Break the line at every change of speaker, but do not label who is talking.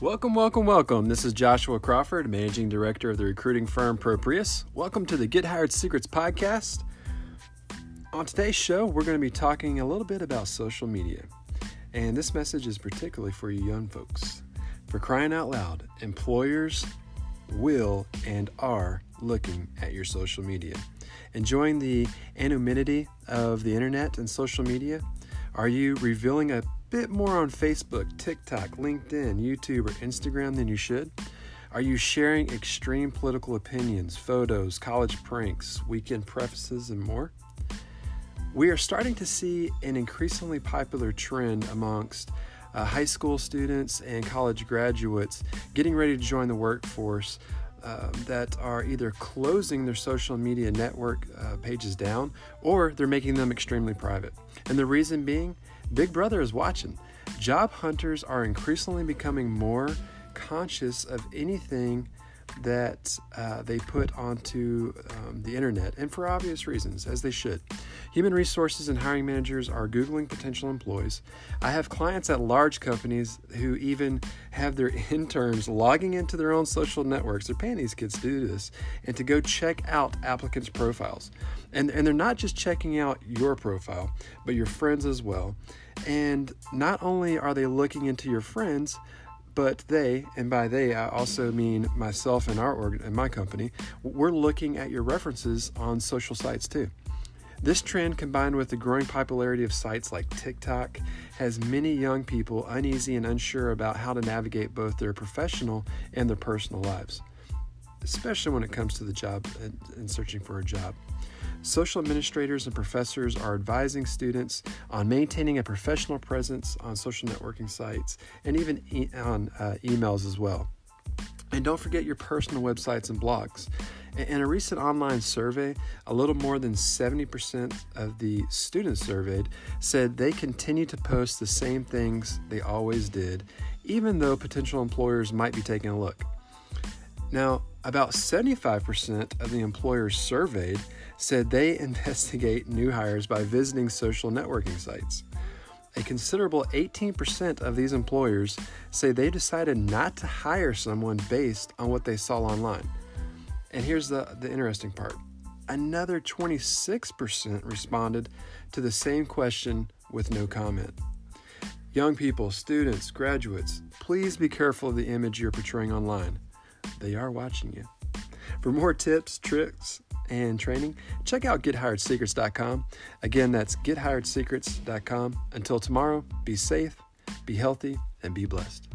Welcome, welcome, welcome. This is Joshua Crawford, Managing Director of the recruiting firm Proprius. Welcome to the Get Hired Secrets podcast. On today's show, we're going to be talking a little bit about social media. And this message is particularly for you young folks. For crying out loud, employers will and are looking at your social media. Enjoying the anonymity of the internet and social media? Are you revealing a bit more on Facebook, TikTok, LinkedIn, YouTube, or Instagram than you should? Are you sharing extreme political opinions, photos, college pranks, weekend prefaces, and more? We are starting to see an increasingly popular trend amongst uh, high school students and college graduates getting ready to join the workforce uh, that are either closing their social media network uh, pages down or they're making them extremely private. And the reason being, Big Brother is watching. Job hunters are increasingly becoming more conscious of anything that uh, they put onto um, the internet, and for obvious reasons, as they should. Human resources and hiring managers are Googling potential employees. I have clients at large companies who even have their interns logging into their own social networks. They're paying these kids to do this and to go check out applicants' profiles. And, and they're not just checking out your profile, but your friends as well. And not only are they looking into your friends, but they, and by they I also mean myself and our org- and my company, we're looking at your references on social sites too. This trend, combined with the growing popularity of sites like TikTok, has many young people uneasy and unsure about how to navigate both their professional and their personal lives, especially when it comes to the job and searching for a job. Social administrators and professors are advising students on maintaining a professional presence on social networking sites and even e- on uh, emails as well. And don't forget your personal websites and blogs. In a recent online survey, a little more than 70% of the students surveyed said they continue to post the same things they always did, even though potential employers might be taking a look. Now, about 75% of the employers surveyed said they investigate new hires by visiting social networking sites. A considerable 18% of these employers say they decided not to hire someone based on what they saw online. And here's the, the interesting part another 26% responded to the same question with no comment. Young people, students, graduates, please be careful of the image you're portraying online. They are watching you. For more tips, tricks, and training, check out gethiredsecrets.com. Again, that's gethiredsecrets.com. Until tomorrow, be safe, be healthy, and be blessed.